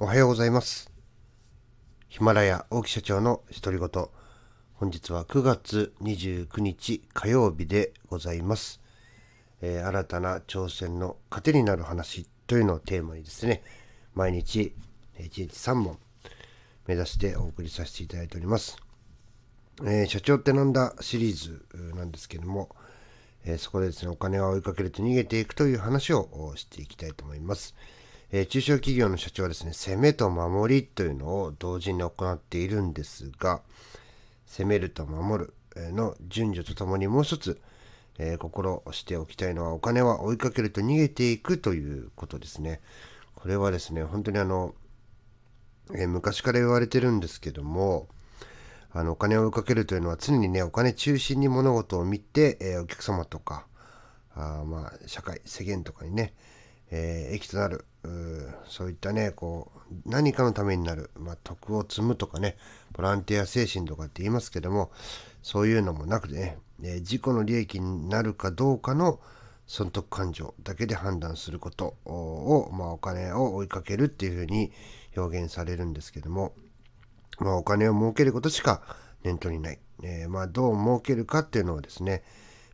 おはようございます。ヒマラヤ大木社長の独り言。本日は9月29日火曜日でございます、えー、新たな挑戦の糧になる話というのをテーマにですね毎日1日3問目指してお送りさせていただいております、えー、社長ってなんだシリーズなんですけども、えー、そこでですねお金を追いかけると逃げていくという話をしていきたいと思います、えー、中小企業の社長はですね、攻めと守りというのを同時に行っているんですが、攻めると守るの順序とともにもう一つ、えー、心しておきたいのは、お金は追いかけると逃げていくということですね。これはですね、本当にあの、えー、昔から言われてるんですけども、あのお金を追いかけるというのは常にねお金中心に物事を見て、えー、お客様とかあまあ社会世間とかにね、えー、益となるそういったねこう何かのためになる、まあ、徳を積むとかねボランティア精神とかって言いますけどもそういうのもなくてね、えー、自己の利益になるかどうかの損得感情だけで判断することを、まあ、お金を追いかけるっていうふうに表現されるんですけども、まあ、お金を儲けることしか念頭にない、えー、まあ、どう儲けるかっていうのをですね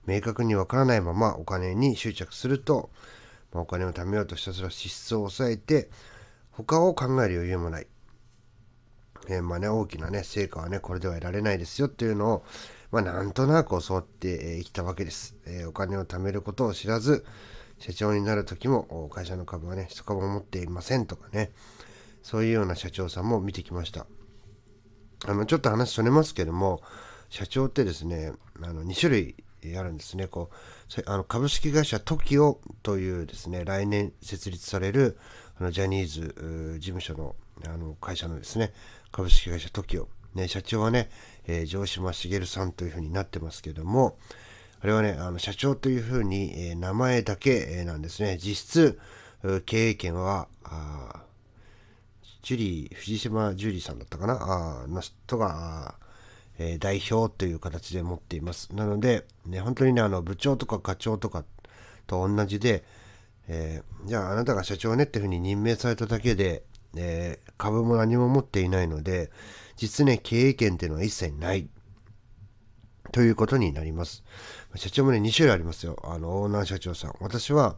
明確にわからないままお金に執着するとまあ、お金を貯めようとひたすら支出を抑えて他を考える余裕もない、えー、まあね大きなね成果はねこれでは得られないですよっていうのをまあなんとなく教わってきたわけです、えー、お金を貯めることを知らず社長になる時も会社の株はね一株も持っていませんとかね。そういうような社長さんも見てきました。あのちょっと話それますけども社長ってですねあの2種類あるんですね。こうあの株式会社 TOKIO というですね、来年設立されるあのジャニーズ事務所のあの会社のですね、株式会社 TOKIO。ね、社長はね、えー、城島茂さんというふうになってますけども、あれはね、あの社長というふうに、えー、名前だけ、え、なんですね。実質、経営権は、あジュリー、藤島ジュリーさんだったかな？あの人が、えー、代表という形で持っています。なので、ね、本当にね、あの部長とか課長とかと同じで、えー、じゃああなたが社長ねっていうふうに任命されただけで、えー、株も何も持っていないので、実ね、経営権っていうのは一切ないということになります。社長もね、2種類ありますよ。あの、オーナー社長さん。私は、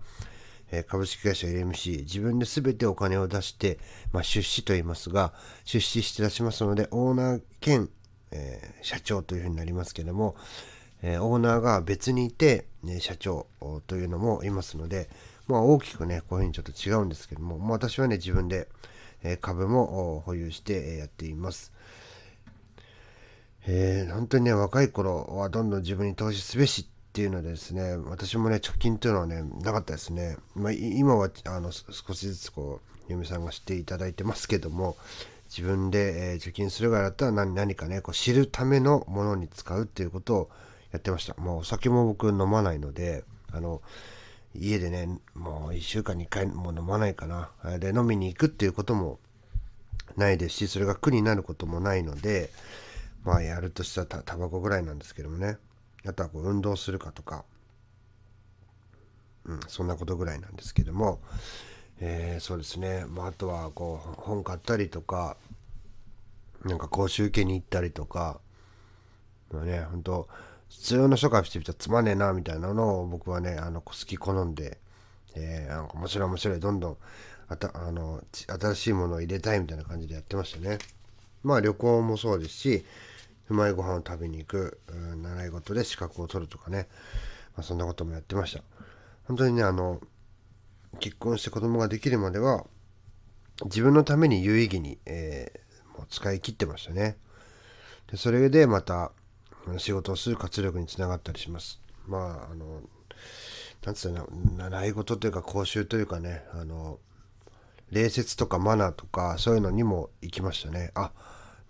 え株式会社 LMC、自分で全てお金を出して、まあ、出資と言いますが、出資して出しますので、オーナー兼えー、社長というふうになりますけども、えー、オーナーが別にいて、ね、社長というのもいますので、まあ、大きくねこういうふうにちょっと違うんですけども、ま、私はね自分で、え、株も保有してやっています。えー、本当にね若い頃はどんどん自分に投資すべしっていうのでですね私もね貯金っていうのはねなかったですね、まあ、今はあの少しずつこう嫁さんが知っていただいてますけども自分で、えー、貯金するぐらいだったら何何かねこう知るためのものに使うっていうことをやってました。まあ、お酒も僕飲まないのであの家でねもう1週間に1回も飲まないかな。で飲みに行くっていうこともないですしそれが苦になることもないのでまあやるとしたらタバコぐらいなんですけどもね。あとはこう運動するかとか、うん、そんなことぐらいなんですけども。えー、そうですね、まあ、あとはこう本買ったりとかなんか講習受けに行ったりとか、まあね、本当普通の人からしてみたらつまんねえなみたいなのを僕はねあの好き好んで、えー、なんか面白い面白いどんどんあたあの新しいものを入れたいみたいな感じでやってましたね。まあ旅行もそうですしうまいご飯を食べに行く、習い事で資格を取るとかね、まあ、そんなこともやってました。本当にねあの結婚して子供ができるまでは自分のために有意義に、えー、もう使い切ってましたね。でそれでまた仕事をする活力につながったりします。まああのなんつうの習い事というか講習というかねあの礼節とかマナーとかそういうのにも行きましたね。あ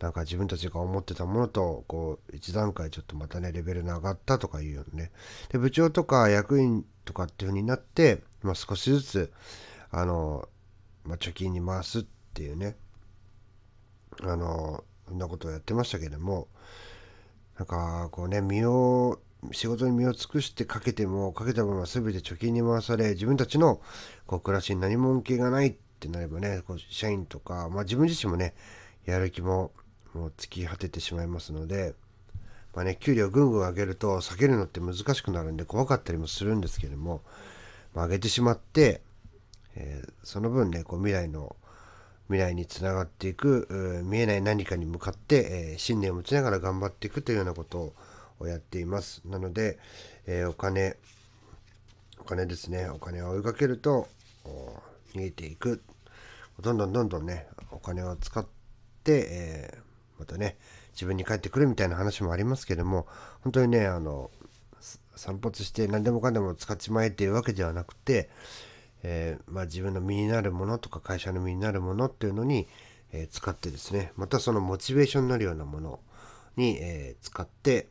なんか自分たちが思ってたものとこう一段階ちょっとまたねレベルの上がったとかいうよね。で部長とか役員とかっていう風になって、まあ、少しずつあの、まあ、貯金に回すっていうね。あのそんなことをやってましたけどもなんかこうね身を仕事に身を尽くしてかけてもかけた分は全て貯金に回され自分たちのこう暮らしに何も恩恵がないっってなればねこう社員とか、まあ、自分自身もねやる気ももう突き果ててしまいますので、まあね、給料ぐんぐん上げると下げるのって難しくなるんで怖かったりもするんですけども、まあ、上げてしまって、えー、その分ねこう未来の未来につながっていく見えない何かに向かって、えー、信念を持ちながら頑張っていくというようなことをやっています。なので、えー、お金お金ですね。お金を追いかけると逃げていく。どんどんどんどんねお金を使って、えー、またね自分に返ってくるみたいな話もありますけども本当にねあの散髪して何でもかんでも使っちまえっていうわけではなくて、えー、まあ、自分の身になるものとか会社の身になるものっていうのに、えー、使ってですねまたそのモチベーションになるようなものに、えー、使って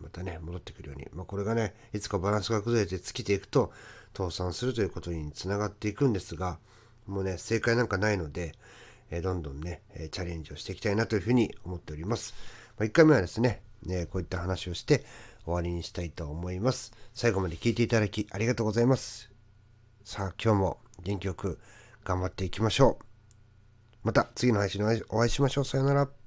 またね戻ってくるように、まあ、これがねいつかバランスが崩れて尽きていくと倒産するということにつながっていくんですがもうね正解なんかないので、えどんどんねチャレンジをしていきたいなというふうに思っております、ま、1回目はですねねこういった話をして終わりにしたいと思います最後まで聞いていただきありがとうございますさあ今日も元気よく頑張っていきましょう。また次の配信でお会いしましょう。さよなら。